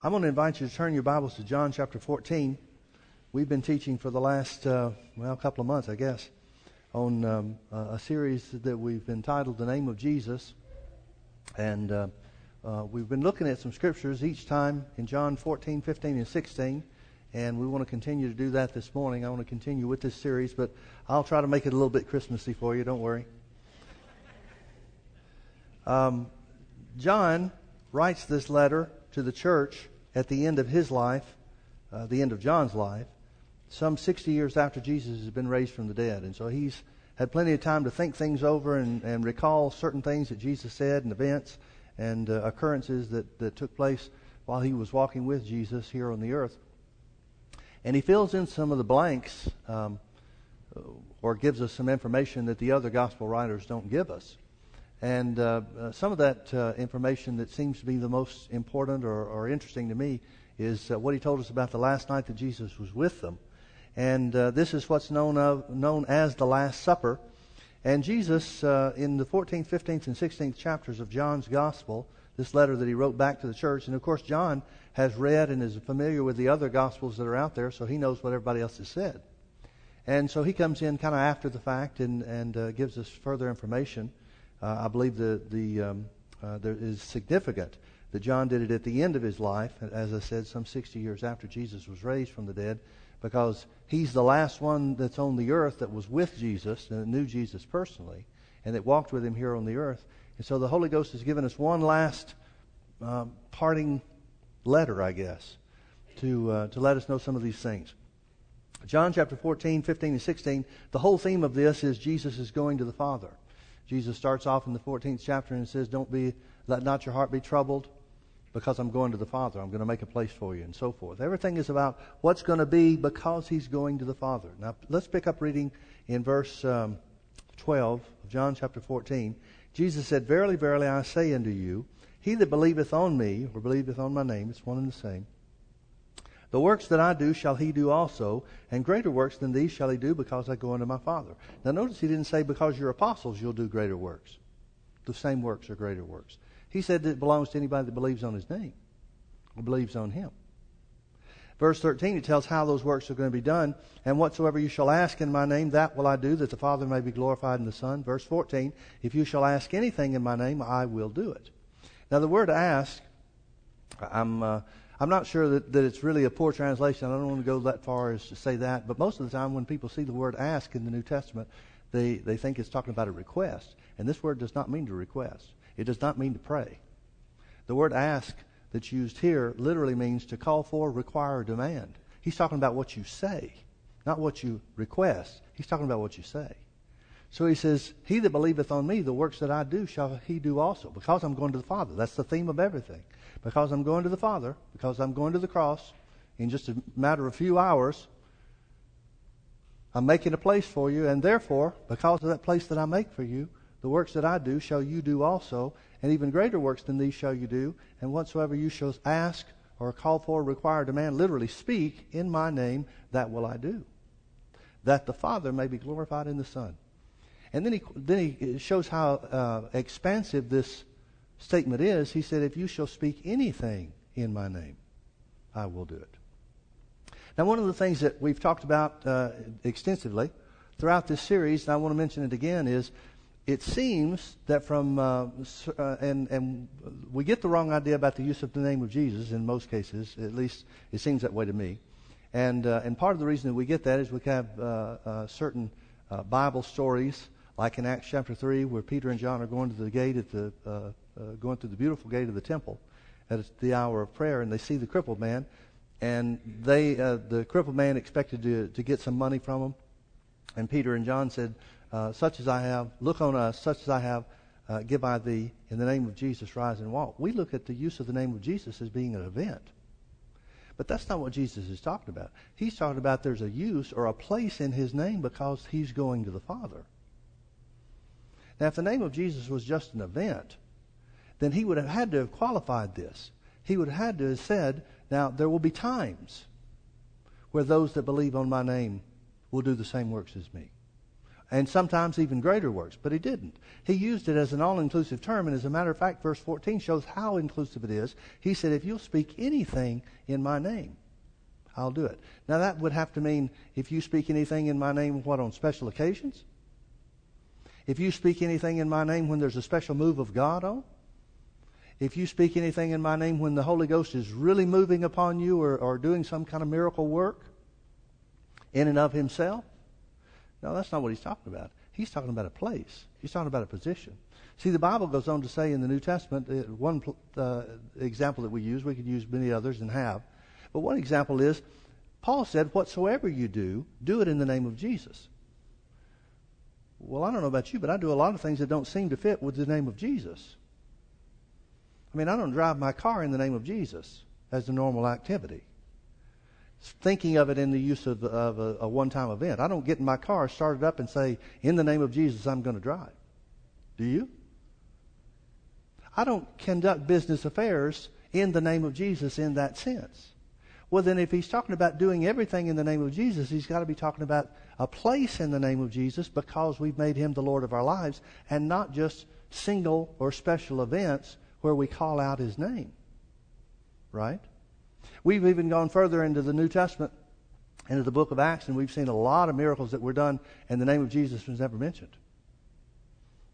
I'm going to invite you to turn your Bibles to John chapter 14. We've been teaching for the last, uh, well, a couple of months, I guess, on um, a series that we've entitled The Name of Jesus. And uh, uh, we've been looking at some scriptures each time in John 14, 15, and 16. And we want to continue to do that this morning. I want to continue with this series, but I'll try to make it a little bit Christmassy for you. Don't worry. Um, John writes this letter to the church at the end of his life, uh, the end of John's life, some 60 years after Jesus has been raised from the dead. And so he's had plenty of time to think things over and, and recall certain things that Jesus said and events and uh, occurrences that, that took place while he was walking with Jesus here on the earth. And he fills in some of the blanks um, or gives us some information that the other gospel writers don't give us. And uh, uh, some of that uh, information that seems to be the most important or, or interesting to me is uh, what he told us about the last night that Jesus was with them. And uh, this is what's known, of, known as the Last Supper. And Jesus, uh, in the 14th, 15th, and 16th chapters of John's Gospel, this letter that he wrote back to the church, and of course, John has read and is familiar with the other Gospels that are out there, so he knows what everybody else has said. And so he comes in kind of after the fact and, and gives us further information. Uh, I believe the, the, um, uh, there is significant that John did it at the end of his life, as I said, some 60 years after Jesus was raised from the dead, because he's the last one that's on the earth that was with Jesus and knew Jesus personally and that walked with him here on the earth. And so the Holy Ghost has given us one last um, parting letter, I guess, to, uh, to let us know some of these things. John chapter 14, 15, and 16, the whole theme of this is Jesus is going to the Father. Jesus starts off in the 14th chapter and says, Don't be, let not your heart be troubled because I'm going to the Father. I'm going to make a place for you and so forth. Everything is about what's going to be because he's going to the Father. Now, let's pick up reading in verse um, 12 of John chapter 14. Jesus said, Verily, verily, I say unto you, he that believeth on me, or believeth on my name, it's one and the same, the works that I do shall he do also, and greater works than these shall he do because I go unto my Father. Now notice he didn't say because you're apostles you'll do greater works. The same works are greater works. He said that it belongs to anybody that believes on his name or believes on him. Verse 13, it tells how those works are going to be done. And whatsoever you shall ask in my name, that will I do, that the Father may be glorified in the Son. Verse 14, if you shall ask anything in my name, I will do it. Now the word ask, I'm, uh, I'm not sure that, that it's really a poor translation. I don't want to go that far as to say that. But most of the time, when people see the word ask in the New Testament, they, they think it's talking about a request. And this word does not mean to request, it does not mean to pray. The word ask that's used here literally means to call for, require, demand. He's talking about what you say, not what you request. He's talking about what you say. So he says, He that believeth on me, the works that I do shall he do also, because I'm going to the Father. That's the theme of everything because I'm going to the Father, because I'm going to the cross in just a matter of a few hours, I'm making a place for you, and therefore, because of that place that I make for you, the works that I do shall you do also, and even greater works than these shall you do, and whatsoever you shall ask or call for, require, demand, literally speak in my name, that will I do. That the Father may be glorified in the Son. And then he, then he shows how uh, expansive this statement is, he said, If you shall speak anything in my name, I will do it. Now, one of the things that we've talked about uh, extensively throughout this series, and I want to mention it again, is it seems that from, uh, uh, and, and we get the wrong idea about the use of the name of Jesus in most cases, at least it seems that way to me. And, uh, and part of the reason that we get that is we have uh, uh, certain Bible stories, like in Acts chapter 3, where Peter and John are going to the gate at the uh, going through the beautiful gate of the temple at the hour of prayer, and they see the crippled man, and they uh, the crippled man expected to to get some money from him, and Peter and John said, uh, "Such as I have, look on us. Such as I have, uh, give I thee. In the name of Jesus, rise and walk." We look at the use of the name of Jesus as being an event. But that's not what Jesus is talking about. He's talking about there's a use or a place in his name because he's going to the Father. Now, if the name of Jesus was just an event, then he would have had to have qualified this. He would have had to have said, Now, there will be times where those that believe on my name will do the same works as me. and sometimes even greater works, but he didn't. He used it as an all inclusive term, and as a matter of fact, verse 14 shows how inclusive it is. He said, If you'll speak anything in my name, I'll do it. Now, that would have to mean if you speak anything in my name, what, on special occasions? If you speak anything in my name when there's a special move of God on? If you speak anything in my name when the Holy Ghost is really moving upon you or, or doing some kind of miracle work in and of himself? No, that's not what he's talking about. He's talking about a place. He's talking about a position. See, the Bible goes on to say in the New Testament, uh, one uh, example that we use, we could use many others and have, but one example is Paul said, Whatsoever you do, do it in the name of Jesus. Well, I don't know about you, but I do a lot of things that don't seem to fit with the name of Jesus. I mean, I don't drive my car in the name of Jesus as a normal activity thinking of it in the use of, of a, a one time event. I don't get in my car, start it up, and say, In the name of Jesus, I'm going to drive. Do you? I don't conduct business affairs in the name of Jesus in that sense. Well, then, if he's talking about doing everything in the name of Jesus, he's got to be talking about a place in the name of Jesus because we've made him the Lord of our lives and not just single or special events where we call out his name. Right? We've even gone further into the New Testament, into the book of Acts, and we've seen a lot of miracles that were done, and the name of Jesus was never mentioned.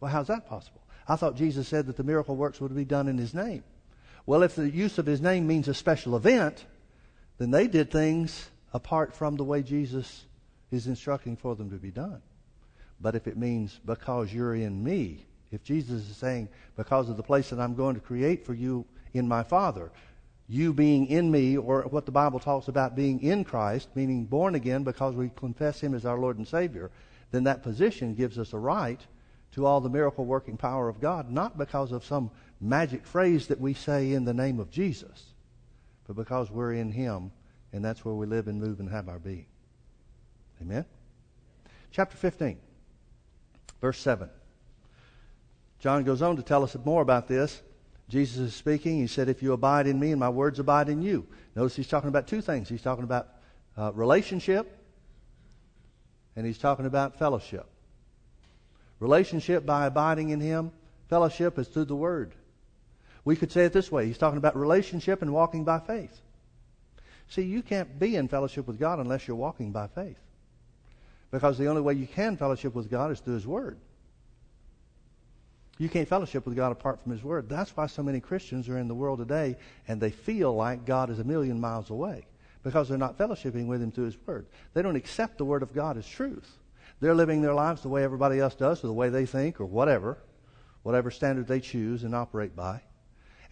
Well, how's that possible? I thought Jesus said that the miracle works would be done in his name. Well, if the use of his name means a special event, then they did things apart from the way Jesus is instructing for them to be done. But if it means because you're in me, if Jesus is saying because of the place that I'm going to create for you in my Father, you being in me, or what the Bible talks about being in Christ, meaning born again because we confess Him as our Lord and Savior, then that position gives us a right to all the miracle working power of God, not because of some magic phrase that we say in the name of Jesus, but because we're in Him, and that's where we live and move and have our being. Amen? Chapter 15, verse 7. John goes on to tell us more about this. Jesus is speaking. He said, If you abide in me and my words abide in you. Notice he's talking about two things. He's talking about uh, relationship and he's talking about fellowship. Relationship by abiding in him, fellowship is through the word. We could say it this way He's talking about relationship and walking by faith. See, you can't be in fellowship with God unless you're walking by faith. Because the only way you can fellowship with God is through His Word. You can't fellowship with God apart from His Word. That's why so many Christians are in the world today and they feel like God is a million miles away because they're not fellowshipping with Him through His Word. They don't accept the Word of God as truth. They're living their lives the way everybody else does, or the way they think, or whatever, whatever standard they choose and operate by.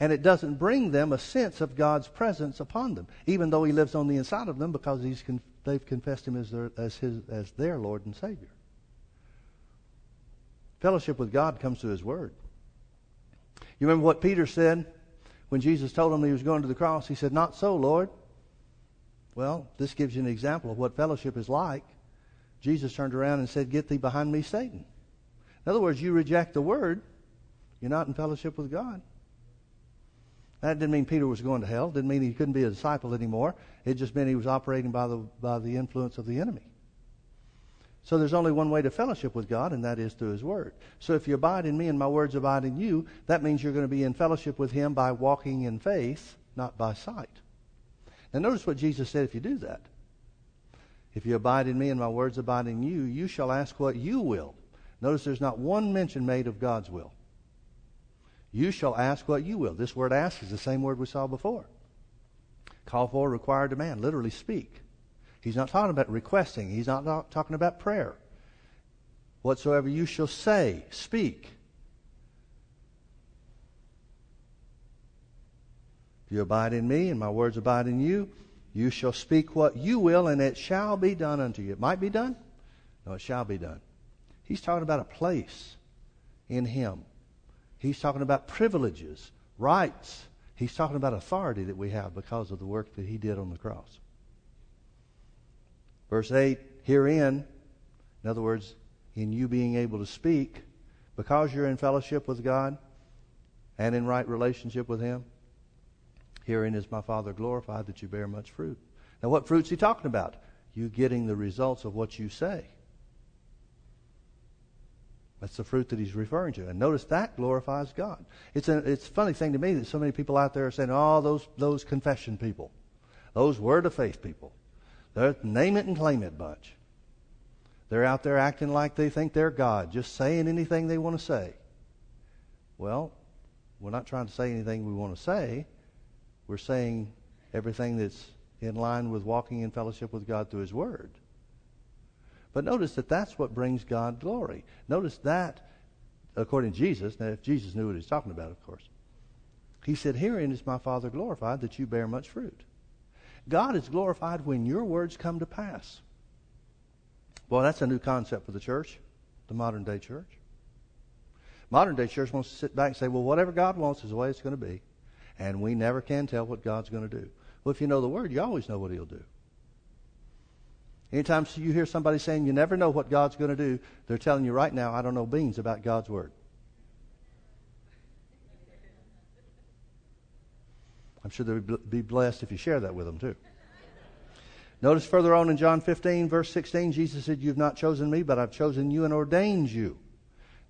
And it doesn't bring them a sense of God's presence upon them, even though He lives on the inside of them because he's con- they've confessed Him as their, as, his, as their Lord and Savior. Fellowship with God comes through His Word. You remember what Peter said when Jesus told him he was going to the cross? He said, Not so, Lord. Well, this gives you an example of what fellowship is like. Jesus turned around and said, Get thee behind me, Satan. In other words, you reject the Word, you're not in fellowship with God. That didn't mean Peter was going to hell. Didn't mean he couldn't be a disciple anymore. It just meant he was operating by the, by the influence of the enemy. So there's only one way to fellowship with God, and that is through His Word. So if you abide in me and my words abide in you, that means you're going to be in fellowship with Him by walking in faith, not by sight. Now notice what Jesus said if you do that. If you abide in me and my words abide in you, you shall ask what you will. Notice there's not one mention made of God's will. You shall ask what you will. This word ask is the same word we saw before. Call for, require, demand. Literally speak. He's not talking about requesting. He's not talking about prayer. Whatsoever you shall say, speak. If you abide in me and my words abide in you, you shall speak what you will, and it shall be done unto you. It might be done. No, it shall be done. He's talking about a place in Him. He's talking about privileges, rights. He's talking about authority that we have because of the work that He did on the cross. Verse 8, herein, in other words, in you being able to speak, because you're in fellowship with God and in right relationship with Him, herein is my Father glorified that you bear much fruit. Now, what fruit's He talking about? You getting the results of what you say. That's the fruit that he's referring to. And notice that glorifies God. It's a, it's a funny thing to me that so many people out there are saying, oh, those, those confession people, those word of faith people, they're name it and claim it bunch. They're out there acting like they think they're God, just saying anything they want to say. Well, we're not trying to say anything we want to say. We're saying everything that's in line with walking in fellowship with God through His Word. But notice that that's what brings God glory. Notice that, according to Jesus, now if Jesus knew what he's talking about, of course, he said, Herein is my Father glorified that you bear much fruit. God is glorified when your words come to pass. Well, that's a new concept for the church, the modern day church. Modern day church wants to sit back and say, well, whatever God wants is the way it's going to be. And we never can tell what God's going to do. Well, if you know the Word, you always know what He'll do. Anytime you hear somebody saying you never know what God's going to do, they're telling you right now, I don't know beans about God's Word. I'm sure they'll be blessed if you share that with them, too. Notice further on in John 15, verse 16, Jesus said, You've not chosen me, but I've chosen you and ordained you.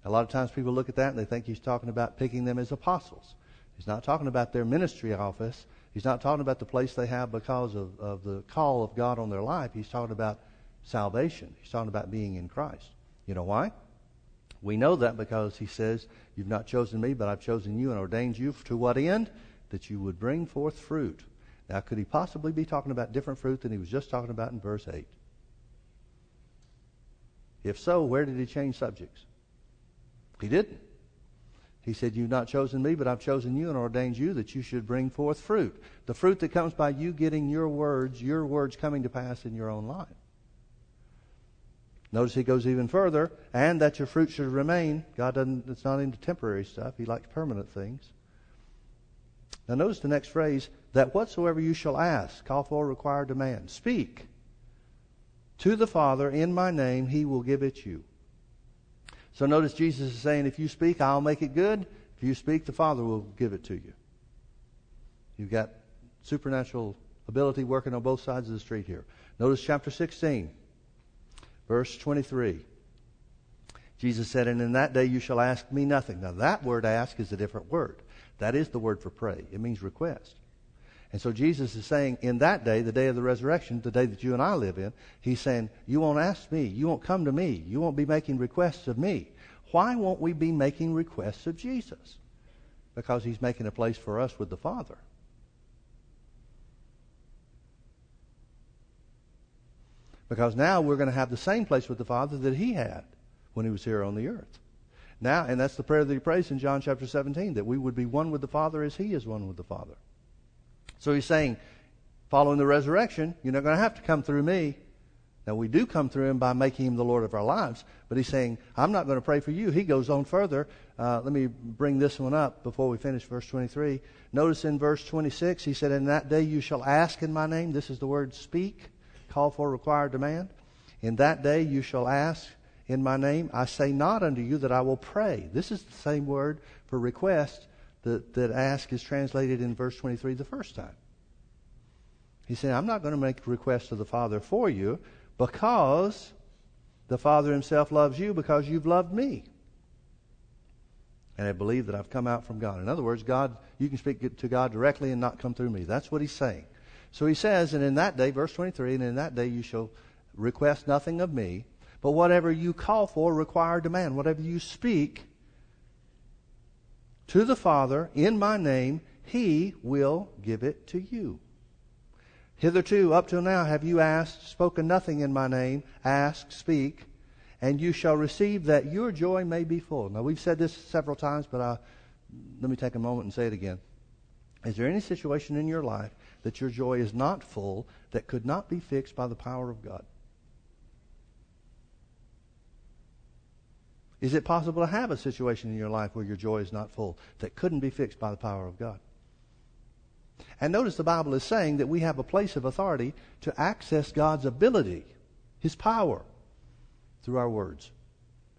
A lot of times people look at that and they think he's talking about picking them as apostles. He's not talking about their ministry office. He's not talking about the place they have because of, of the call of God on their life. He's talking about salvation. He's talking about being in Christ. You know why? We know that because he says, You've not chosen me, but I've chosen you and ordained you to what end? That you would bring forth fruit. Now, could he possibly be talking about different fruit than he was just talking about in verse 8? If so, where did he change subjects? He didn't. He said, You've not chosen me, but I've chosen you and ordained you that you should bring forth fruit. The fruit that comes by you getting your words, your words coming to pass in your own life. Notice he goes even further, and that your fruit should remain. God doesn't, it's not into temporary stuff. He likes permanent things. Now notice the next phrase, that whatsoever you shall ask, call for, require, demand, speak to the Father in my name, he will give it you. So notice Jesus is saying, if you speak, I'll make it good. If you speak, the Father will give it to you. You've got supernatural ability working on both sides of the street here. Notice chapter 16, verse 23. Jesus said, And in that day you shall ask me nothing. Now, that word ask is a different word. That is the word for pray, it means request. And so Jesus is saying, in that day, the day of the resurrection, the day that you and I live in, he's saying, you won't ask me. You won't come to me. You won't be making requests of me. Why won't we be making requests of Jesus? Because he's making a place for us with the Father. Because now we're going to have the same place with the Father that he had when he was here on the earth. Now, and that's the prayer that he prays in John chapter 17, that we would be one with the Father as he is one with the Father. So he's saying, following the resurrection, you're not going to have to come through me. Now, we do come through him by making him the Lord of our lives, but he's saying, I'm not going to pray for you. He goes on further. Uh, let me bring this one up before we finish verse 23. Notice in verse 26, he said, In that day you shall ask in my name. This is the word speak, call for, require, demand. In that day you shall ask in my name. I say not unto you that I will pray. This is the same word for request that, that ask is translated in verse 23 the first time. He said, I'm not going to make requests to the Father for you because the Father himself loves you because you've loved me. And I believe that I've come out from God. In other words, God, you can speak to God directly and not come through me. That's what he's saying. So he says, and in that day, verse 23, and in that day you shall request nothing of me, but whatever you call for, require, demand. Whatever you speak, to the Father in my name, he will give it to you. Hitherto, up till now, have you asked, spoken nothing in my name, ask, speak, and you shall receive that your joy may be full. Now, we've said this several times, but I, let me take a moment and say it again. Is there any situation in your life that your joy is not full that could not be fixed by the power of God? Is it possible to have a situation in your life where your joy is not full that couldn't be fixed by the power of God? And notice the Bible is saying that we have a place of authority to access God's ability, His power, through our words.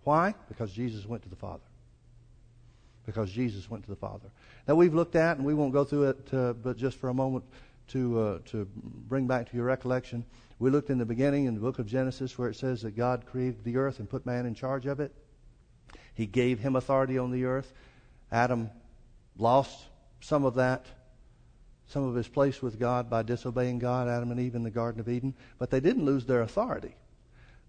Why? Because Jesus went to the Father. Because Jesus went to the Father. Now we've looked at, and we won't go through it, uh, but just for a moment to uh, to bring back to your recollection, we looked in the beginning in the book of Genesis where it says that God created the earth and put man in charge of it. He gave him authority on the earth. Adam lost some of that, some of his place with God by disobeying God, Adam and Eve in the Garden of Eden, but they didn't lose their authority.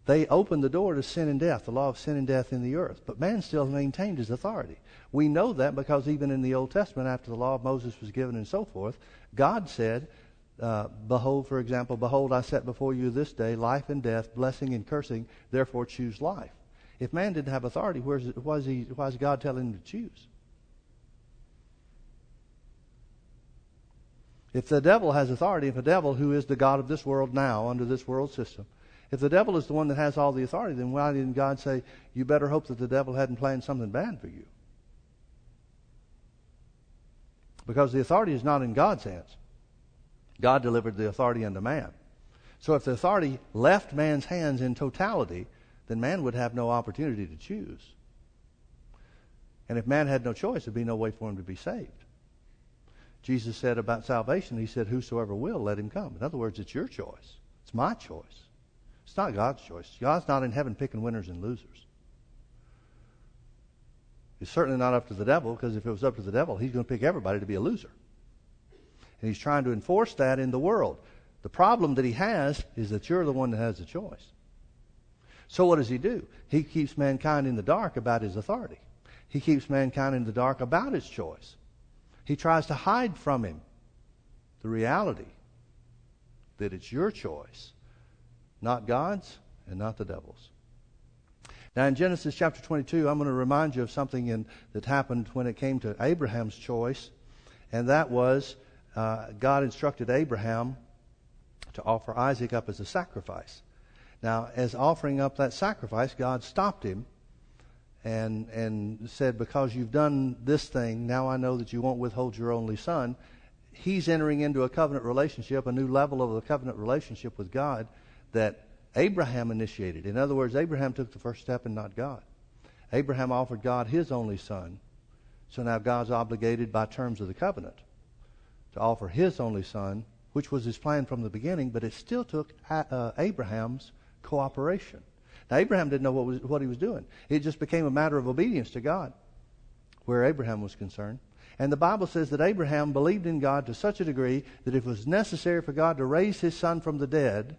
They opened the door to sin and death, the law of sin and death in the earth. But man still maintained his authority. We know that because even in the Old Testament, after the law of Moses was given and so forth, God said, uh, Behold, for example, behold, I set before you this day life and death, blessing and cursing, therefore choose life. If man didn't have authority, where's, why, is he, why is God telling him to choose? If the devil has authority, if a devil who is the God of this world now, under this world system, if the devil is the one that has all the authority, then why didn't God say, you better hope that the devil hadn't planned something bad for you? Because the authority is not in God's hands. God delivered the authority unto man. So if the authority left man's hands in totality, then man would have no opportunity to choose. And if man had no choice, there'd be no way for him to be saved. Jesus said about salvation, He said, Whosoever will, let him come. In other words, it's your choice. It's my choice. It's not God's choice. God's not in heaven picking winners and losers. It's certainly not up to the devil, because if it was up to the devil, he's going to pick everybody to be a loser. And he's trying to enforce that in the world. The problem that he has is that you're the one that has the choice. So what does he do? He keeps mankind in the dark about his authority. He keeps mankind in the dark about his choice. He tries to hide from him the reality that it's your choice, not God's and not the devil's. Now, in Genesis chapter 22, I'm going to remind you of something in, that happened when it came to Abraham's choice, and that was uh, God instructed Abraham to offer Isaac up as a sacrifice. Now, as offering up that sacrifice, God stopped him and and said, "Because you've done this thing, now I know that you won't withhold your only son." He's entering into a covenant relationship, a new level of a covenant relationship with God that Abraham initiated. In other words, Abraham took the first step and not God. Abraham offered God his only son. So now God's obligated by terms of the covenant to offer his only son, which was his plan from the beginning, but it still took uh, Abraham's cooperation. Now, Abraham didn't know what, was, what he was doing. It just became a matter of obedience to God where Abraham was concerned. And the Bible says that Abraham believed in God to such a degree that if it was necessary for God to raise his son from the dead,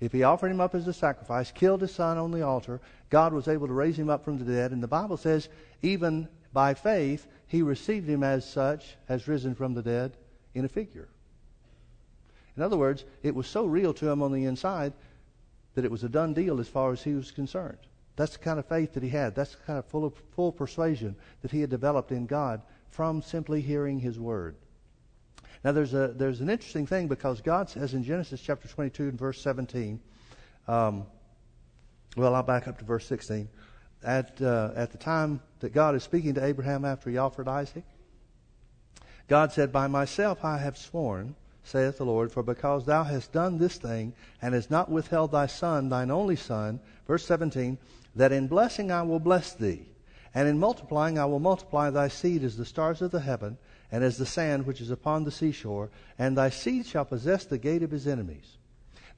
if he offered him up as a sacrifice, killed his son on the altar, God was able to raise him up from the dead. And the Bible says, even by faith, he received him as such, as risen from the dead, in a figure. In other words, it was so real to him on the inside that it was a done deal as far as he was concerned. That's the kind of faith that he had. That's the kind of full, full persuasion that he had developed in God from simply hearing his word. Now, there's, a, there's an interesting thing because God says in Genesis chapter 22 and verse 17, um, well, I'll back up to verse 16. At, uh, at the time that God is speaking to Abraham after he offered Isaac, God said, By myself I have sworn saith the Lord, for because thou hast done this thing, and hast not withheld thy son, thine only son, verse 17, that in blessing I will bless thee, and in multiplying I will multiply thy seed as the stars of the heaven, and as the sand which is upon the seashore, and thy seed shall possess the gate of his enemies.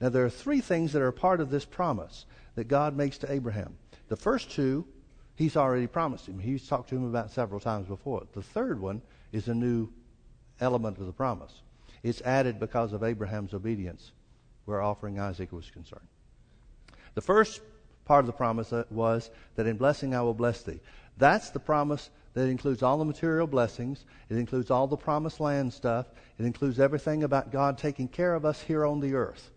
Now there are three things that are part of this promise that God makes to Abraham. The first two, he's already promised him. He's talked to him about several times before. The third one is a new element of the promise. It's added because of Abraham's obedience where offering Isaac was concerned. The first part of the promise uh, was that in blessing I will bless thee. That's the promise that includes all the material blessings. It includes all the promised land stuff. It includes everything about God taking care of us here on the earth.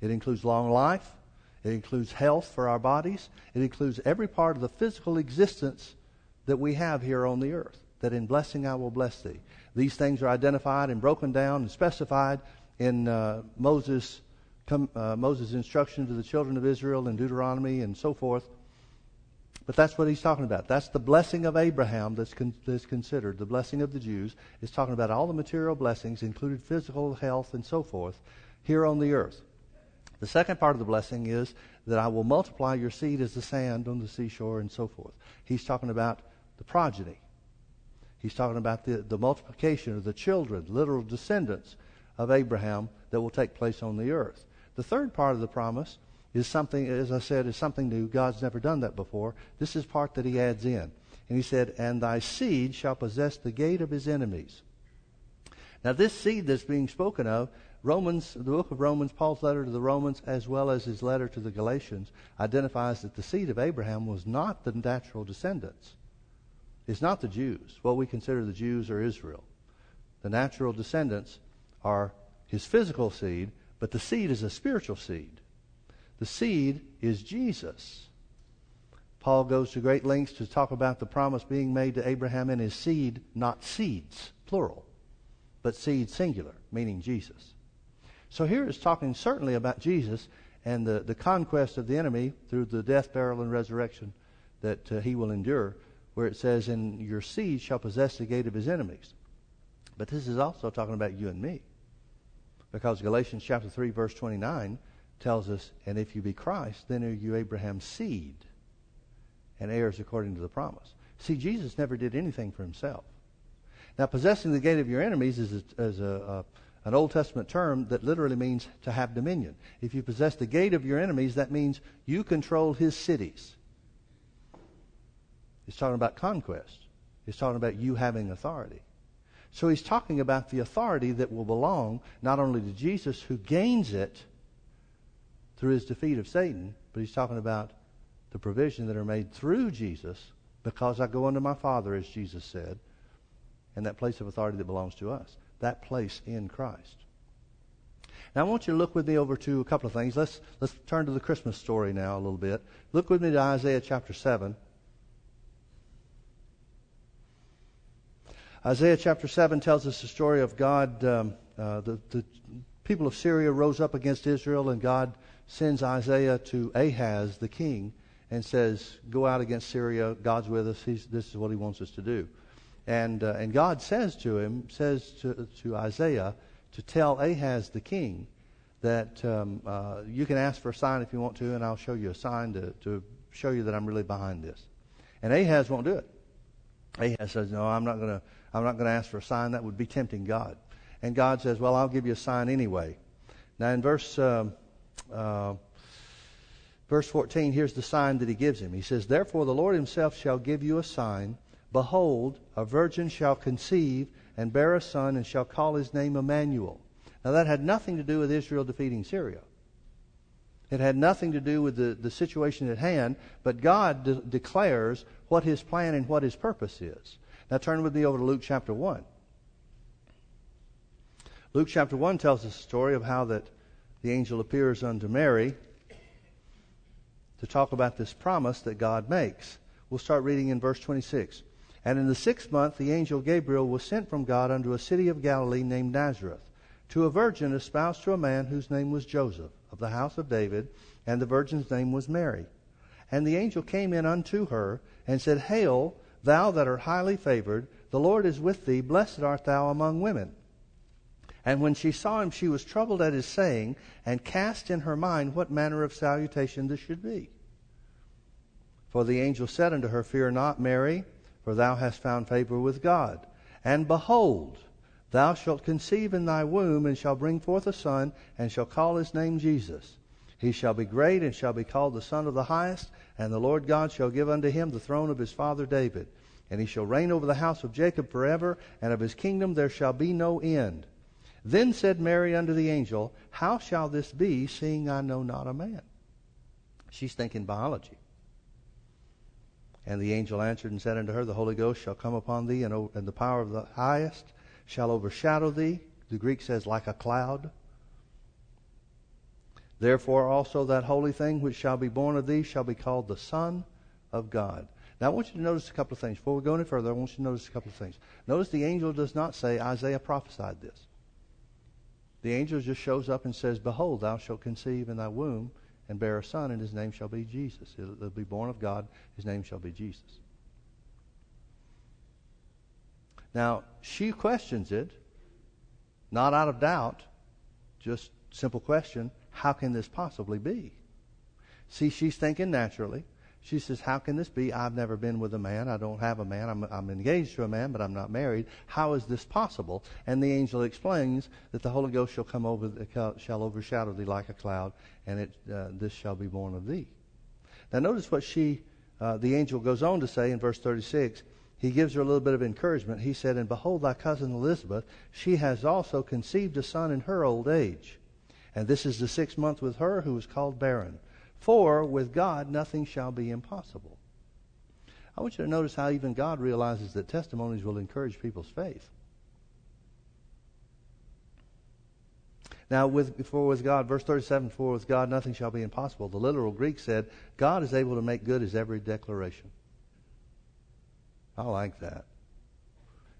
It includes long life. It includes health for our bodies. It includes every part of the physical existence that we have here on the earth. That in blessing I will bless thee. These things are identified and broken down and specified in uh, Moses' uh, Moses' instruction to the children of Israel in Deuteronomy and so forth. But that's what he's talking about. That's the blessing of Abraham that's, con- that's considered. The blessing of the Jews is talking about all the material blessings, including physical health and so forth, here on the earth. The second part of the blessing is that I will multiply your seed as the sand on the seashore and so forth. He's talking about the progeny. He's talking about the, the multiplication of the children, literal descendants of Abraham that will take place on the earth. The third part of the promise is something, as I said, is something new. God's never done that before. This is part that he adds in. And he said, And thy seed shall possess the gate of his enemies. Now, this seed that's being spoken of, Romans, the book of Romans, Paul's letter to the Romans, as well as his letter to the Galatians, identifies that the seed of Abraham was not the natural descendants. It's not the Jews. What we consider the Jews or Israel. The natural descendants are his physical seed, but the seed is a spiritual seed. The seed is Jesus. Paul goes to great lengths to talk about the promise being made to Abraham and his seed, not seeds, plural, but seed singular, meaning Jesus. So here it's talking certainly about Jesus and the, the conquest of the enemy through the death, burial, and resurrection that uh, he will endure, where it says, And your seed shall possess the gate of his enemies. But this is also talking about you and me. Because Galatians chapter 3, verse 29 tells us, And if you be Christ, then are you Abraham's seed and heirs according to the promise. See, Jesus never did anything for himself. Now, possessing the gate of your enemies is, a, is a, a, an Old Testament term that literally means to have dominion. If you possess the gate of your enemies, that means you control his cities. It's talking about conquest. He's talking about you having authority. So he's talking about the authority that will belong not only to Jesus, who gains it through his defeat of Satan, but he's talking about the provision that are made through Jesus because I go unto my Father, as Jesus said, and that place of authority that belongs to us. That place in Christ. Now, I want you to look with me over to a couple of things. Let's, let's turn to the Christmas story now a little bit. Look with me to Isaiah chapter 7. Isaiah chapter 7 tells us the story of God. Um, uh, the, the people of Syria rose up against Israel, and God sends Isaiah to Ahaz, the king, and says, Go out against Syria. God's with us. He's, this is what he wants us to do. And, uh, and God says to him, says to, to Isaiah, to tell Ahaz the king that um, uh, you can ask for a sign if you want to, and I'll show you a sign to, to show you that I'm really behind this. And Ahaz won't do it. Ahaz says, No, I'm not going to. I'm not going to ask for a sign. That would be tempting God. And God says, Well, I'll give you a sign anyway. Now, in verse um, uh, verse 14, here's the sign that he gives him. He says, Therefore the Lord himself shall give you a sign. Behold, a virgin shall conceive and bear a son and shall call his name Emmanuel. Now, that had nothing to do with Israel defeating Syria. It had nothing to do with the, the situation at hand, but God de- declares what his plan and what his purpose is. Now, turn with me over to Luke chapter 1. Luke chapter 1 tells us a story of how that the angel appears unto Mary to talk about this promise that God makes. We'll start reading in verse 26. And in the sixth month, the angel Gabriel was sent from God unto a city of Galilee named Nazareth, to a virgin espoused to a man whose name was Joseph, of the house of David, and the virgin's name was Mary. And the angel came in unto her, and said, Hail, thou that art highly favored, the Lord is with thee, blessed art thou among women. And when she saw him, she was troubled at his saying, and cast in her mind what manner of salutation this should be. For the angel said unto her, Fear not, Mary, for thou hast found favor with God. And behold, thou shalt conceive in thy womb, and shall bring forth a son, and shall call his name Jesus. He shall be great, and shall be called the Son of the Highest, and the Lord God shall give unto him the throne of his father David. And he shall reign over the house of Jacob forever, and of his kingdom there shall be no end. Then said Mary unto the angel, How shall this be, seeing I know not a man? She's thinking biology. And the angel answered and said unto her, The Holy Ghost shall come upon thee, and, and the power of the highest shall overshadow thee. The Greek says, like a cloud. Therefore also that holy thing which shall be born of thee shall be called the Son of God. Now I want you to notice a couple of things. Before we go any further, I want you to notice a couple of things. Notice the angel does not say Isaiah prophesied this. The angel just shows up and says, Behold, thou shalt conceive in thy womb and bear a son, and his name shall be Jesus. He'll, be born of God, his name shall be Jesus. Now, she questions it, not out of doubt, just simple question how can this possibly be? See, she's thinking naturally. She says, How can this be? I've never been with a man. I don't have a man. I'm, I'm engaged to a man, but I'm not married. How is this possible? And the angel explains that the Holy Ghost shall come over, shall overshadow thee like a cloud, and it, uh, this shall be born of thee. Now, notice what she, uh, the angel goes on to say in verse 36. He gives her a little bit of encouragement. He said, And behold, thy cousin Elizabeth, she has also conceived a son in her old age. And this is the sixth month with her who is called barren. For with God nothing shall be impossible. I want you to notice how even God realizes that testimonies will encourage people's faith. Now, with, for with God, verse 37, for with God nothing shall be impossible. The literal Greek said, God is able to make good his every declaration. I like that.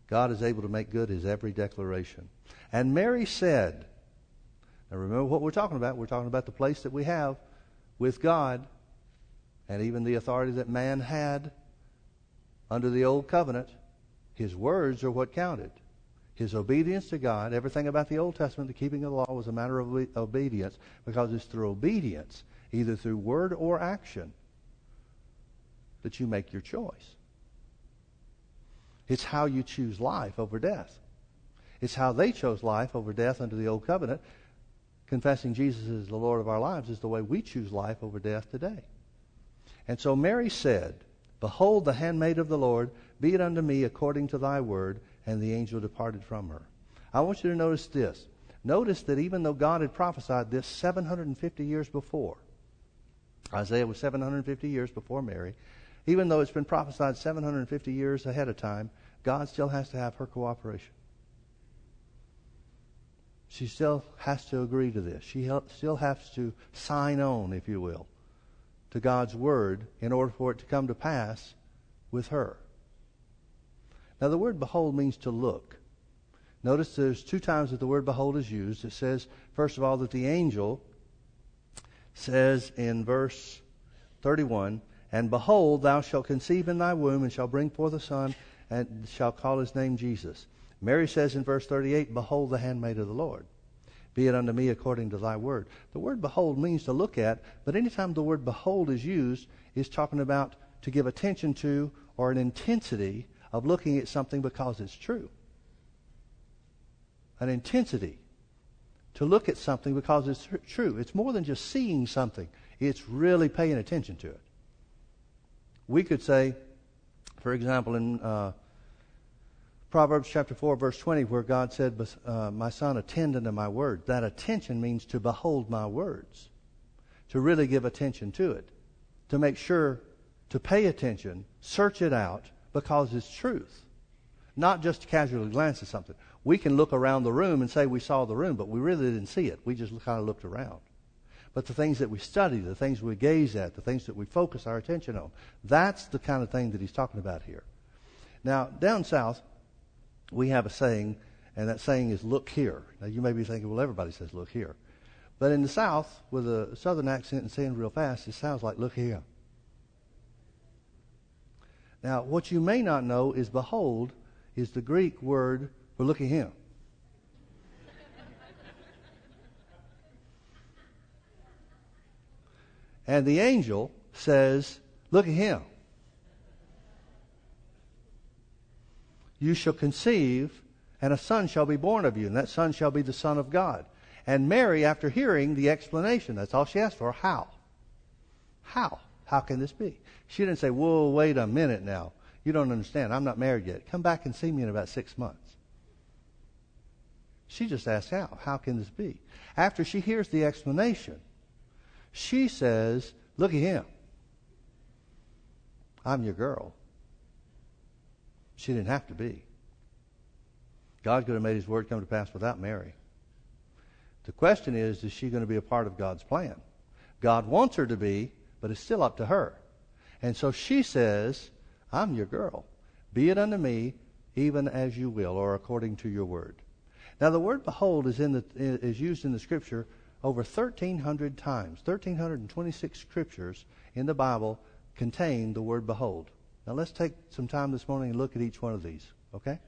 God is able to make good his every declaration. And Mary said, now remember what we're talking about. We're talking about the place that we have with God and even the authority that man had under the old covenant, his words are what counted. His obedience to God, everything about the Old Testament, the keeping of the law was a matter of obedience because it's through obedience, either through word or action, that you make your choice. It's how you choose life over death. It's how they chose life over death under the Old Covenant confessing Jesus as the Lord of our lives is the way we choose life over death today. And so Mary said, Behold, the handmaid of the Lord, be it unto me according to thy word. And the angel departed from her. I want you to notice this. Notice that even though God had prophesied this 750 years before, Isaiah was 750 years before Mary, even though it's been prophesied 750 years ahead of time, God still has to have her cooperation. She still has to agree to this. She still has to sign on, if you will, to God's word in order for it to come to pass with her. Now, the word behold means to look. Notice there's two times that the word behold is used. It says, first of all, that the angel says in verse 31, And behold, thou shalt conceive in thy womb, and shalt bring forth a son, and shall call his name Jesus. Mary says in verse 38, Behold the handmaid of the Lord. Be it unto me according to thy word. The word behold means to look at, but anytime the word behold is used, it's talking about to give attention to or an intensity of looking at something because it's true. An intensity to look at something because it's true. It's more than just seeing something, it's really paying attention to it. We could say, for example, in. Uh, Proverbs chapter 4, verse 20, where God said, uh, My son, attend unto my word. That attention means to behold my words, to really give attention to it, to make sure to pay attention, search it out, because it's truth. Not just casually glance at something. We can look around the room and say we saw the room, but we really didn't see it. We just kind of looked around. But the things that we study, the things we gaze at, the things that we focus our attention on, that's the kind of thing that he's talking about here. Now, down south, we have a saying, and that saying is look here. Now you may be thinking, well, everybody says look here. But in the South, with a southern accent and saying real fast, it sounds like look here. Now, what you may not know is behold is the Greek word for look at him. and the angel says, look at him. You shall conceive, and a son shall be born of you, and that son shall be the Son of God. And Mary, after hearing the explanation, that's all she asked for, how? How? How can this be? She didn't say, Whoa, wait a minute now. You don't understand. I'm not married yet. Come back and see me in about six months. She just asked how. How can this be? After she hears the explanation, she says, Look at him. I'm your girl. She didn't have to be. God could have made his word come to pass without Mary. The question is, is she going to be a part of God's plan? God wants her to be, but it's still up to her. And so she says, I'm your girl. Be it unto me even as you will, or according to your word. Now the word behold is, in the, is used in the scripture over 1,300 times. 1,326 scriptures in the Bible contain the word behold. Now let's take some time this morning and look at each one of these, okay?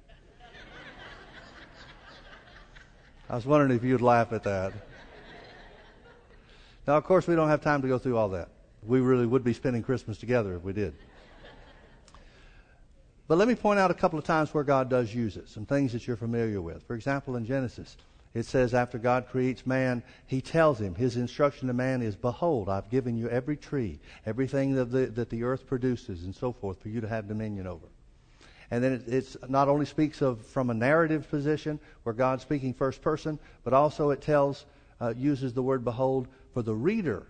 I was wondering if you'd laugh at that. Now, of course, we don't have time to go through all that. We really would be spending Christmas together if we did. But let me point out a couple of times where God does use it, some things that you're familiar with. For example, in Genesis, it says after God creates man, he tells him, his instruction to man is, Behold, I've given you every tree, everything that the, that the earth produces, and so forth, for you to have dominion over. And then it not only speaks of from a narrative position where God's speaking first person, but also it tells, uh, uses the word behold for the reader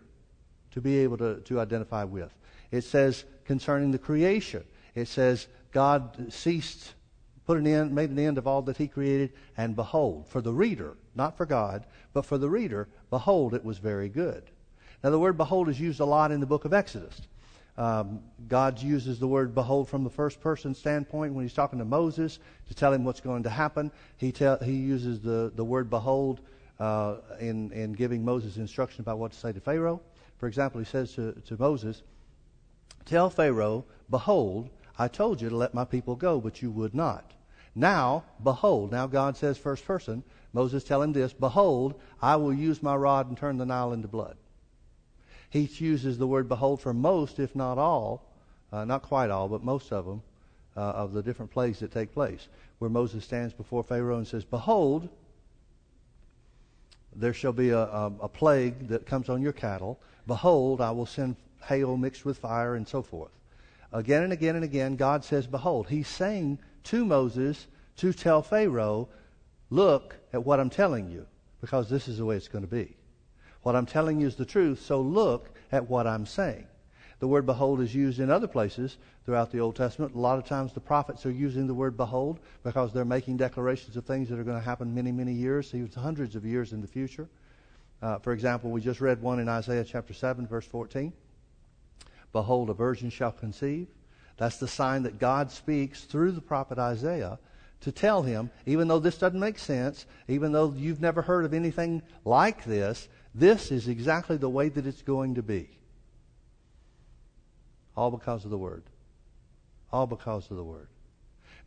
to be able to, to identify with. It says concerning the creation, it says God ceased put an end, made an end of all that he created, and behold, for the reader, not for God, but for the reader, behold, it was very good. Now, the word behold is used a lot in the book of Exodus. Um, God uses the word behold from the first person standpoint when he's talking to Moses to tell him what's going to happen. He, tell, he uses the, the word behold uh, in, in giving Moses instruction about what to say to Pharaoh. For example, he says to, to Moses, Tell Pharaoh, behold, I told you to let my people go, but you would not. Now, behold, now God says first person, Moses tell him this, behold, I will use my rod and turn the Nile into blood. He uses the word behold for most, if not all, uh, not quite all, but most of them, uh, of the different plagues that take place, where Moses stands before Pharaoh and says, Behold, there shall be a, a, a plague that comes on your cattle. Behold, I will send hail mixed with fire and so forth. Again and again and again, God says, Behold. He's saying to Moses to tell Pharaoh, look at what I'm telling you, because this is the way it's going to be. What I'm telling you is the truth, so look at what I'm saying. The word behold is used in other places throughout the Old Testament. A lot of times the prophets are using the word behold because they're making declarations of things that are going to happen many, many years, even hundreds of years in the future. Uh, for example, we just read one in Isaiah chapter 7, verse 14. Behold, a virgin shall conceive that's the sign that God speaks through the prophet Isaiah to tell him, even though this doesn't make sense, even though you've never heard of anything like this, this is exactly the way that it's going to be. All because of the Word. All because of the Word.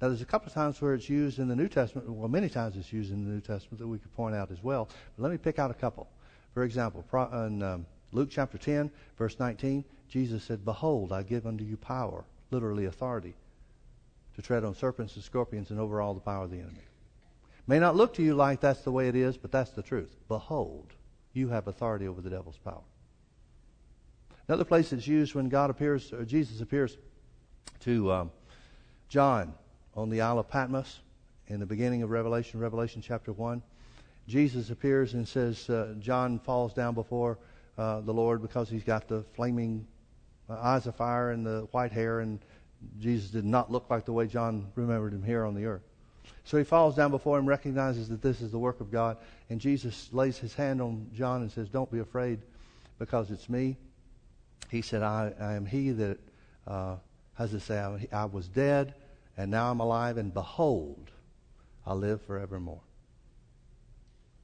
Now, there's a couple of times where it's used in the New Testament. Well, many times it's used in the New Testament that we could point out as well. But let me pick out a couple. For example, in um, Luke chapter 10, verse 19, Jesus said, Behold, I give unto you power literally authority, to tread on serpents and scorpions and over all the power of the enemy. May not look to you like that's the way it is, but that's the truth. Behold, you have authority over the devil's power. Another place it's used when God appears, or Jesus appears to um, John on the Isle of Patmos in the beginning of Revelation, Revelation chapter 1. Jesus appears and says, uh, John falls down before uh, the Lord because he's got the flaming eyes of fire and the white hair, and Jesus did not look like the way John remembered him here on the earth. So he falls down before him, recognizes that this is the work of God, and Jesus lays his hand on John and says, Don't be afraid because it's me. He said, I, I am he that, uh, how does it say, I, I was dead, and now I'm alive, and behold, I live forevermore.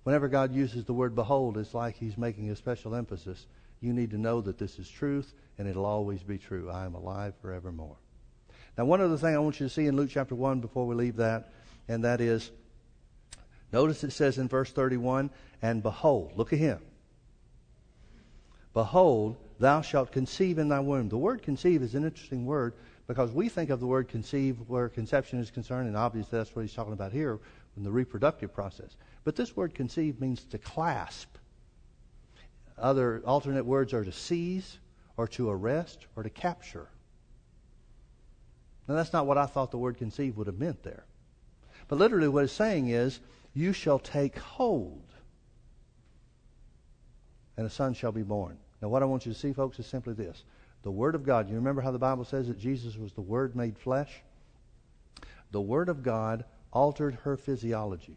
Whenever God uses the word behold, it's like he's making a special emphasis. You need to know that this is truth and it'll always be true. I am alive forevermore. Now, one other thing I want you to see in Luke chapter 1 before we leave that, and that is notice it says in verse 31 and behold, look at him. Behold, thou shalt conceive in thy womb. The word conceive is an interesting word because we think of the word conceive where conception is concerned, and obviously that's what he's talking about here in the reproductive process. But this word conceive means to clasp. Other alternate words are to seize, or to arrest or to capture. Now, that's not what I thought the word conceive would have meant there. But literally, what it's saying is, you shall take hold, and a son shall be born. Now, what I want you to see, folks, is simply this. The Word of God, you remember how the Bible says that Jesus was the Word made flesh? The Word of God altered her physiology.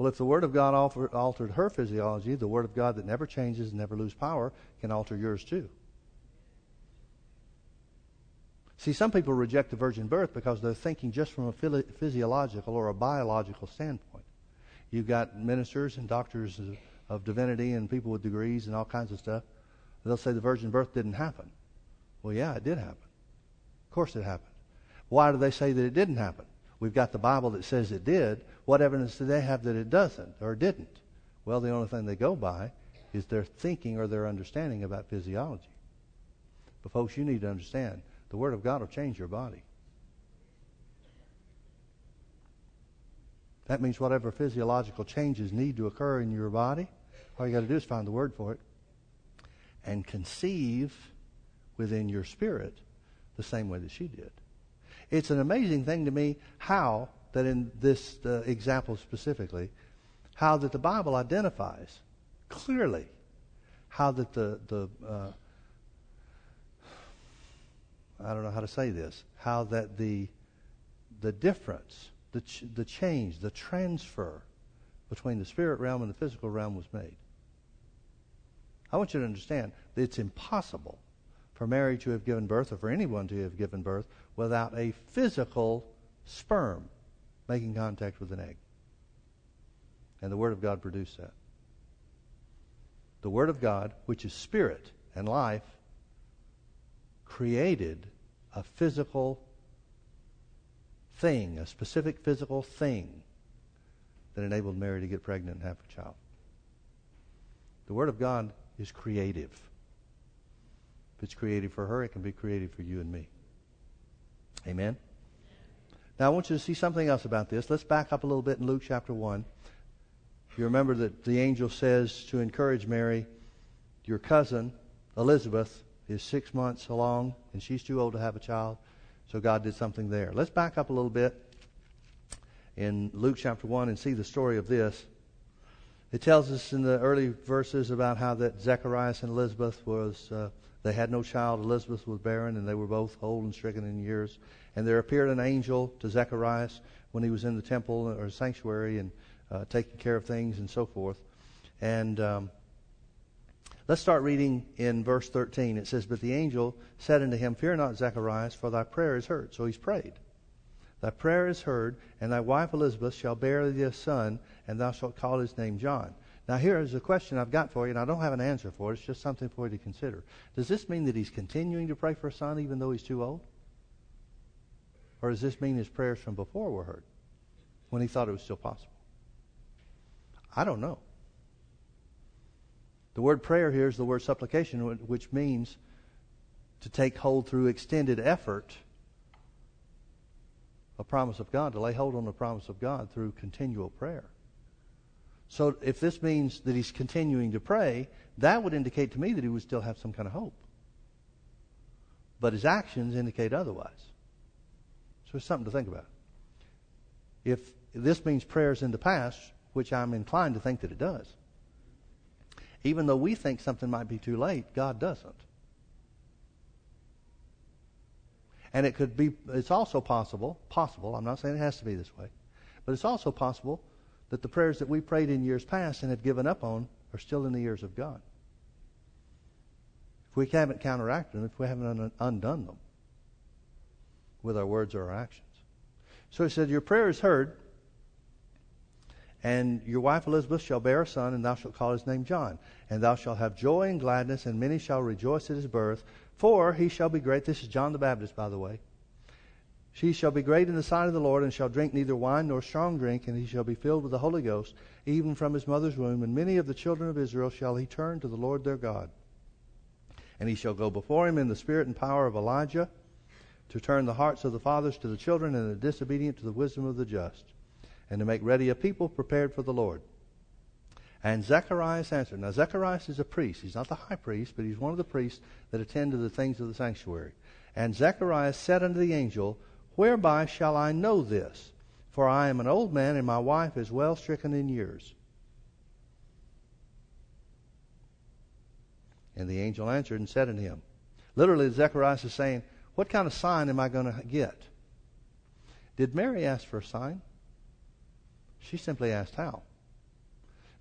Well, if the Word of God altered her physiology, the Word of God that never changes and never loses power can alter yours too. See, some people reject the virgin birth because they're thinking just from a physiological or a biological standpoint. You've got ministers and doctors of divinity and people with degrees and all kinds of stuff. They'll say the virgin birth didn't happen. Well, yeah, it did happen. Of course it happened. Why do they say that it didn't happen? We've got the Bible that says it did. What evidence do they have that it doesn't or didn't? Well, the only thing they go by is their thinking or their understanding about physiology. But, folks, you need to understand the Word of God will change your body. That means whatever physiological changes need to occur in your body, all you got to do is find the word for it and conceive within your spirit the same way that she did. It's an amazing thing to me how that in this uh, example specifically, how that the Bible identifies clearly how that the the uh, I don't know how to say this, how that the the difference the, ch- the change, the transfer between the spirit realm and the physical realm was made. I want you to understand that it's impossible for Mary to have given birth or for anyone to have given birth without a physical sperm making contact with an egg. And the Word of God produced that. The Word of God, which is spirit and life, created a physical thing, a specific physical thing that enabled Mary to get pregnant and have a child. The Word of God is creative. If it's creative for her, it can be creative for you and me. Amen? Now, I want you to see something else about this. Let's back up a little bit in Luke chapter 1. You remember that the angel says to encourage Mary, Your cousin, Elizabeth, is six months along, and she's too old to have a child. So God did something there. Let's back up a little bit in Luke chapter 1 and see the story of this. It tells us in the early verses about how that Zacharias and Elizabeth was, uh, they had no child. Elizabeth was barren, and they were both old and stricken in years. And there appeared an angel to Zacharias when he was in the temple or sanctuary and uh, taking care of things and so forth. And um, Let's start reading in verse 13. It says, But the angel said unto him, Fear not, Zacharias, for thy prayer is heard. So he's prayed. Thy prayer is heard, and thy wife Elizabeth shall bear thee a son, and thou shalt call his name John. Now, here is a question I've got for you, and I don't have an answer for it. It's just something for you to consider. Does this mean that he's continuing to pray for a son even though he's too old? Or does this mean his prayers from before were heard when he thought it was still possible? I don't know. The word prayer here is the word supplication, which means to take hold through extended effort a promise of God, to lay hold on the promise of God through continual prayer. So if this means that he's continuing to pray, that would indicate to me that he would still have some kind of hope. But his actions indicate otherwise. So it's something to think about. If this means prayers in the past, which I'm inclined to think that it does, even though we think something might be too late, God doesn't. And it could be, it's also possible, possible, I'm not saying it has to be this way, but it's also possible that the prayers that we prayed in years past and have given up on are still in the ears of God. If we haven't counteracted them, if we haven't undone them with our words or our actions. So he said, Your prayer is heard, and your wife Elizabeth shall bear a son, and thou shalt call his name John. And thou shalt have joy and gladness, and many shall rejoice at his birth. For he shall be great. This is John the Baptist, by the way. She shall be great in the sight of the Lord, and shall drink neither wine nor strong drink, and he shall be filled with the Holy Ghost, even from his mother's womb. And many of the children of Israel shall he turn to the Lord their God. And he shall go before him in the spirit and power of Elijah, to turn the hearts of the fathers to the children, and the disobedient to the wisdom of the just and to make ready a people prepared for the Lord. And Zacharias answered. Now, Zacharias is a priest. He's not the high priest, but he's one of the priests that attend to the things of the sanctuary. And Zacharias said unto the angel, Whereby shall I know this? For I am an old man, and my wife is well stricken in years. And the angel answered and said unto him, Literally, Zacharias is saying, What kind of sign am I going to get? Did Mary ask for a sign? She simply asked how.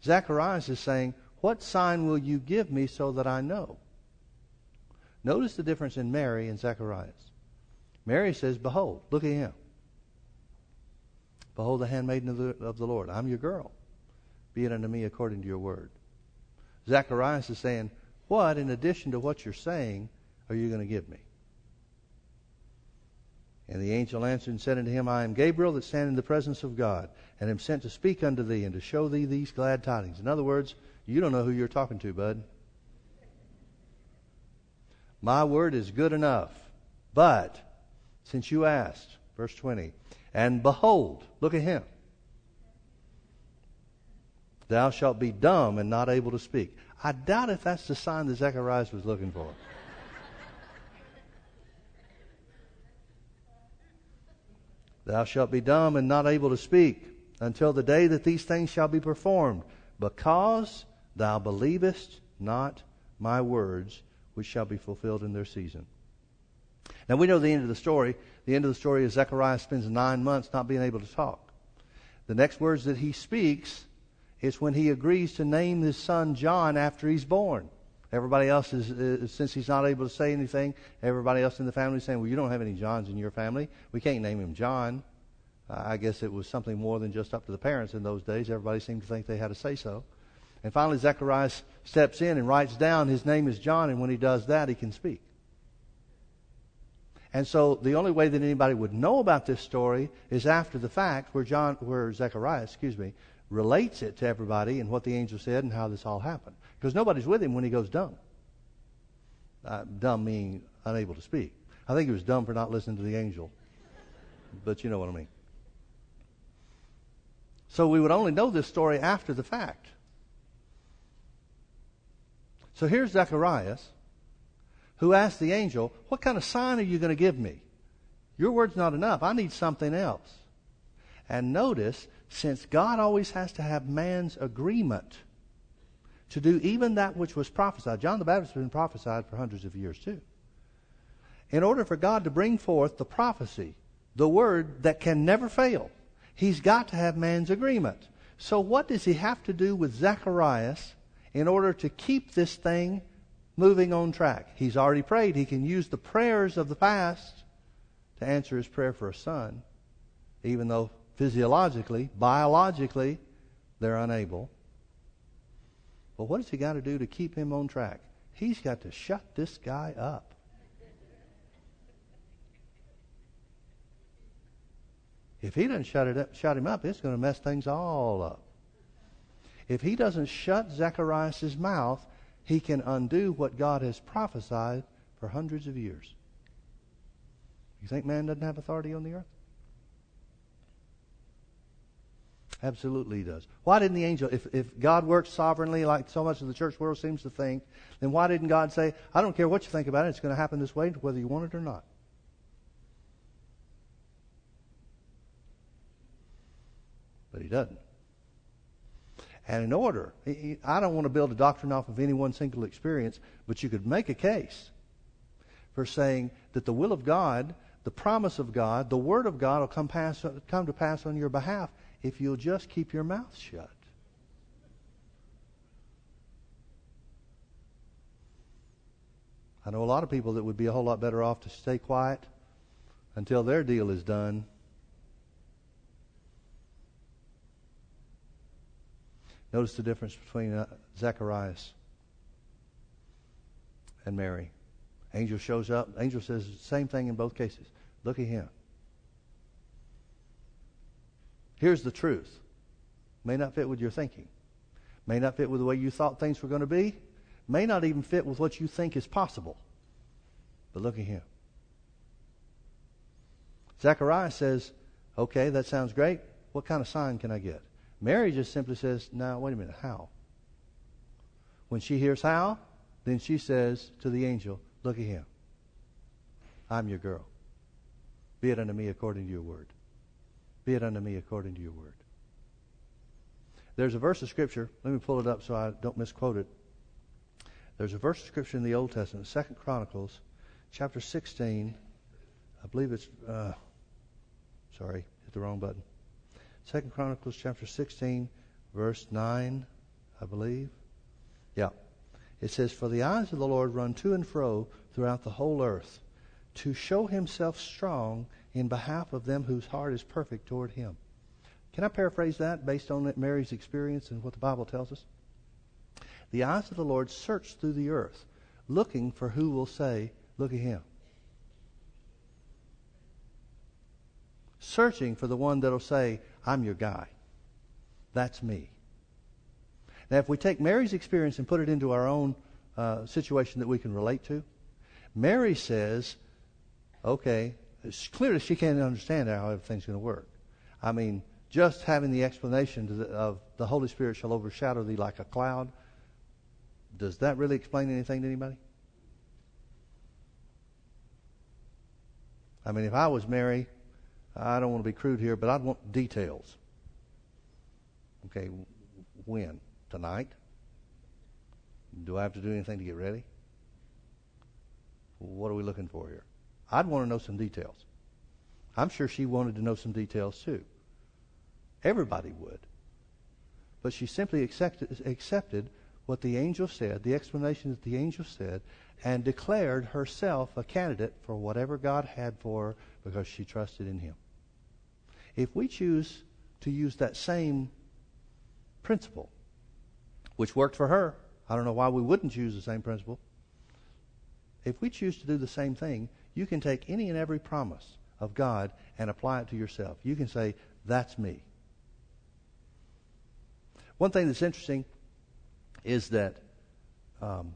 Zacharias is saying, What sign will you give me so that I know? Notice the difference in Mary and Zacharias. Mary says, Behold, look at him. Behold the handmaiden of the, of the Lord. I'm your girl. Be it unto me according to your word. Zacharias is saying, What, in addition to what you're saying, are you going to give me? And the angel answered and said unto him, I am Gabriel that stand in the presence of God, and am sent to speak unto thee and to show thee these glad tidings. In other words, You don't know who you're talking to, bud. My word is good enough. But since you asked, verse 20, and behold, look at him. Thou shalt be dumb and not able to speak. I doubt if that's the sign that Zacharias was looking for. Thou shalt be dumb and not able to speak until the day that these things shall be performed, because thou believest not my words, which shall be fulfilled in their season. Now we know the end of the story. The end of the story is Zechariah spends nine months not being able to talk. The next words that he speaks is when he agrees to name his son John after he's born. Everybody else is, is, since he's not able to say anything, everybody else in the family is saying, Well, you don't have any Johns in your family. We can't name him John. I guess it was something more than just up to the parents in those days. Everybody seemed to think they had to say so. And finally, Zacharias steps in and writes down his name is John, and when he does that, he can speak. And so the only way that anybody would know about this story is after the fact, where John, where Zechariah, excuse me, relates it to everybody and what the angel said and how this all happened. Because nobody's with him when he goes dumb. Uh, dumb meaning unable to speak. I think he was dumb for not listening to the angel. But you know what I mean. So we would only know this story after the fact. So here's Zacharias who asked the angel, What kind of sign are you going to give me? Your word's not enough. I need something else. And notice, since God always has to have man's agreement to do even that which was prophesied, John the Baptist has been prophesied for hundreds of years too. In order for God to bring forth the prophecy, the word that can never fail, he's got to have man's agreement. So, what does he have to do with Zacharias in order to keep this thing moving on track. He's already prayed. He can use the prayers of the past to answer his prayer for a son, even though physiologically, biologically, they're unable. But what has he got to do to keep him on track? He's got to shut this guy up. If he doesn't shut, it up, shut him up, it's going to mess things all up. If he doesn't shut Zacharias' mouth, he can undo what God has prophesied for hundreds of years. You think man doesn't have authority on the earth? Absolutely he does. Why didn't the angel, if, if God works sovereignly like so much of the church world seems to think, then why didn't God say, I don't care what you think about it, it's going to happen this way, whether you want it or not? But he doesn't. And in order, I don't want to build a doctrine off of any one single experience, but you could make a case for saying that the will of God, the promise of God, the word of God will come, pass, come to pass on your behalf if you'll just keep your mouth shut. I know a lot of people that would be a whole lot better off to stay quiet until their deal is done Notice the difference between uh, Zacharias and Mary. Angel shows up. Angel says the same thing in both cases. Look at him. Here's the truth. May not fit with your thinking. May not fit with the way you thought things were going to be. May not even fit with what you think is possible. But look at him. Zacharias says, okay, that sounds great. What kind of sign can I get? Mary just simply says, Now, wait a minute, how? When she hears how, then she says to the angel, Look at him. I'm your girl. Be it unto me according to your word. Be it unto me according to your word. There's a verse of Scripture. Let me pull it up so I don't misquote it. There's a verse of Scripture in the Old Testament, Second Chronicles, chapter 16. I believe it's, uh, sorry, hit the wrong button. Second Chronicles chapter 16, verse 9, I believe. Yeah. It says, For the eyes of the Lord run to and fro throughout the whole earth, to show himself strong in behalf of them whose heart is perfect toward him. Can I paraphrase that based on Mary's experience and what the Bible tells us? The eyes of the Lord search through the earth, looking for who will say, Look at him. Searching for the one that'll say, I'm your guy. That's me. Now, if we take Mary's experience and put it into our own uh, situation that we can relate to, Mary says, okay, clearly she can't understand how everything's going to work. I mean, just having the explanation of the Holy Spirit shall overshadow thee like a cloud, does that really explain anything to anybody? I mean, if I was Mary, I don't want to be crude here, but I'd want details. Okay, when? Tonight? Do I have to do anything to get ready? What are we looking for here? I'd want to know some details. I'm sure she wanted to know some details too. Everybody would. But she simply accepted, accepted what the angel said, the explanation that the angel said, and declared herself a candidate for whatever God had for her because she trusted in him. If we choose to use that same principle, which worked for her, I don't know why we wouldn't choose the same principle. If we choose to do the same thing, you can take any and every promise of God and apply it to yourself. You can say, That's me. One thing that's interesting is that um,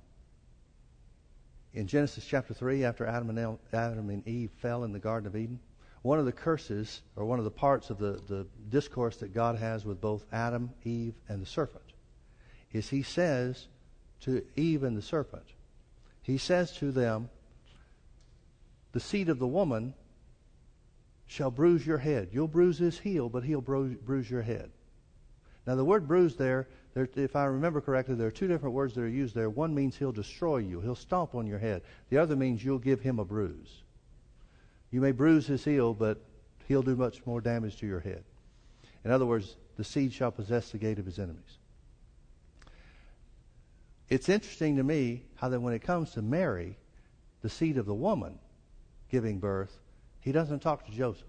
in Genesis chapter 3, after Adam and, El, Adam and Eve fell in the Garden of Eden, one of the curses, or one of the parts of the, the discourse that God has with both Adam, Eve, and the serpent, is he says to Eve and the serpent, he says to them, The seed of the woman shall bruise your head. You'll bruise his heel, but he'll bruise your head. Now, the word bruise there, there, if I remember correctly, there are two different words that are used there. One means he'll destroy you, he'll stomp on your head. The other means you'll give him a bruise. You may bruise his heel, but he'll do much more damage to your head. In other words, the seed shall possess the gate of his enemies. It's interesting to me how that when it comes to Mary, the seed of the woman giving birth, he doesn't talk to Joseph.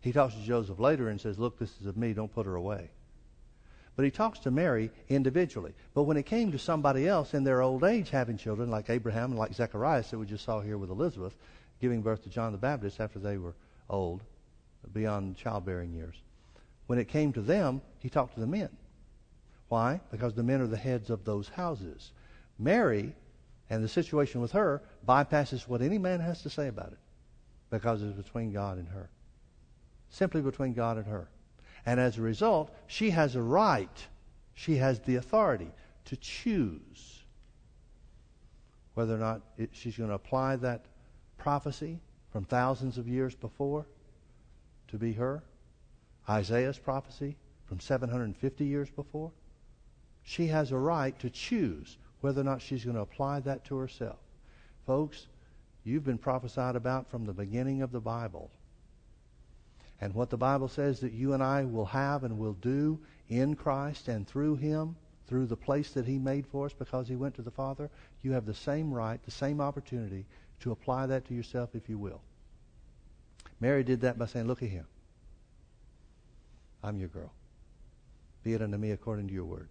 He talks to Joseph later and says, Look, this is of me, don't put her away. But he talks to Mary individually. But when it came to somebody else in their old age having children, like Abraham and like Zacharias that we just saw here with Elizabeth, giving birth to John the Baptist after they were old, beyond childbearing years. When it came to them, he talked to the men. Why? Because the men are the heads of those houses. Mary and the situation with her bypasses what any man has to say about it because it's between God and her. Simply between God and her. And as a result, she has a right, she has the authority to choose whether or not it, she's going to apply that prophecy from thousands of years before to be her, Isaiah's prophecy from 750 years before. She has a right to choose whether or not she's going to apply that to herself. Folks, you've been prophesied about from the beginning of the Bible and what the Bible says that you and I will have and will do in Christ and through Him, through the place that He made for us because He went to the Father, you have the same right, the same opportunity to apply that to yourself if you will. Mary did that by saying, Look at Him. I'm your girl. Be it unto me according to your word.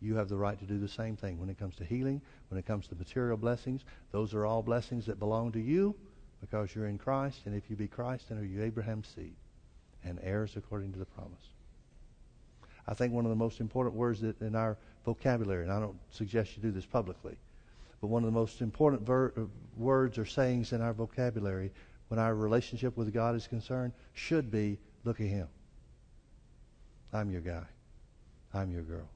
You have the right to do the same thing when it comes to healing, when it comes to material blessings. Those are all blessings that belong to you because you're in Christ, and if you be Christ, then are you Abraham's seed and heirs according to the promise. I think one of the most important words that in our vocabulary, and I don't suggest you do this publicly, but one of the most important ver- uh, words or sayings in our vocabulary when our relationship with God is concerned should be look at Him. I'm your guy. I'm your girl.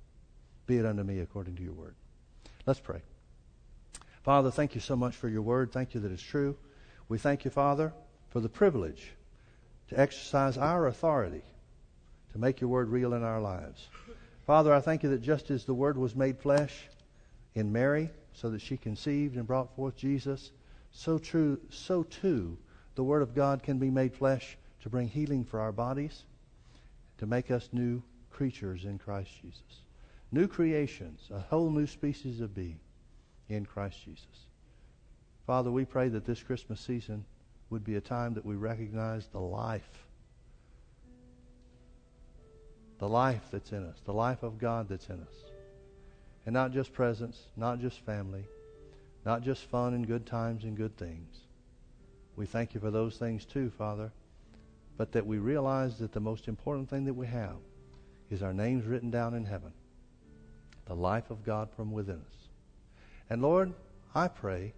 Be it unto me according to your word. Let's pray. Father, thank you so much for your word. Thank you that it's true. We thank you, Father, for the privilege to exercise our authority to make your word real in our lives. Father, I thank you that just as the word was made flesh in Mary so that she conceived and brought forth Jesus, so true so too the word of God can be made flesh to bring healing for our bodies, to make us new creatures in Christ Jesus. New creations, a whole new species of being in Christ Jesus. Father, we pray that this Christmas season would be a time that we recognize the life, the life that's in us, the life of God that's in us. And not just presents, not just family, not just fun and good times and good things. We thank you for those things too, Father, but that we realize that the most important thing that we have is our names written down in heaven the life of God from within us. And Lord, I pray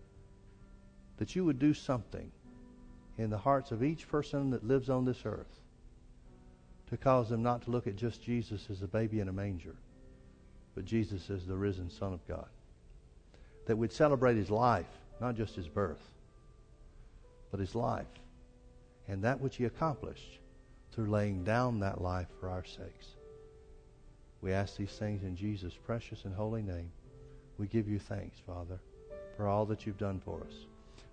that you would do something in the hearts of each person that lives on this earth to cause them not to look at just Jesus as a baby in a manger, but Jesus as the risen Son of God. That we'd celebrate his life, not just his birth, but his life and that which he accomplished through laying down that life for our sakes. We ask these things in Jesus' precious and holy name. We give you thanks, Father, for all that you've done for us.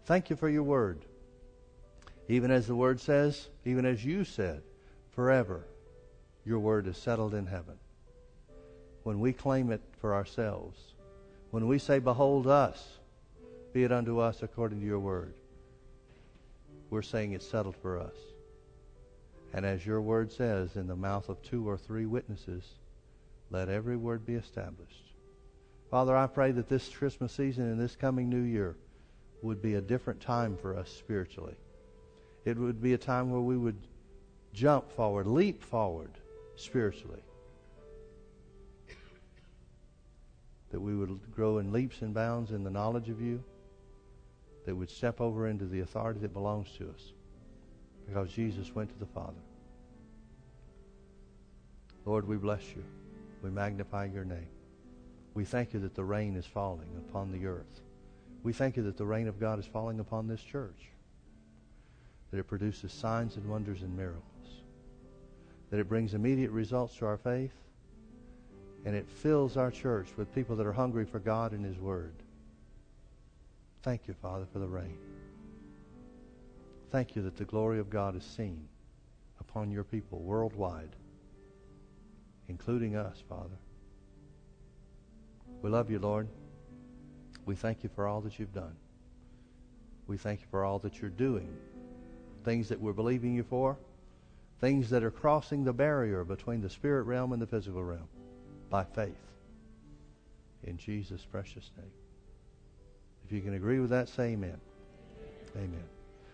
Thank you for your word. Even as the word says, even as you said, forever your word is settled in heaven. When we claim it for ourselves, when we say, Behold us, be it unto us according to your word, we're saying it's settled for us. And as your word says, in the mouth of two or three witnesses, let every word be established. Father, I pray that this Christmas season and this coming new year would be a different time for us spiritually. It would be a time where we would jump forward, leap forward spiritually. That we would grow in leaps and bounds in the knowledge of you. That would step over into the authority that belongs to us. Because Jesus went to the Father. Lord, we bless you. We magnify your name. We thank you that the rain is falling upon the earth. We thank you that the rain of God is falling upon this church. That it produces signs and wonders and miracles. That it brings immediate results to our faith. And it fills our church with people that are hungry for God and His Word. Thank you, Father, for the rain. Thank you that the glory of God is seen upon your people worldwide, including us, Father. We love you, Lord. We thank you for all that you've done. We thank you for all that you're doing. Things that we're believing you for, things that are crossing the barrier between the spirit realm and the physical realm by faith. In Jesus' precious name. If you can agree with that, say amen. Amen.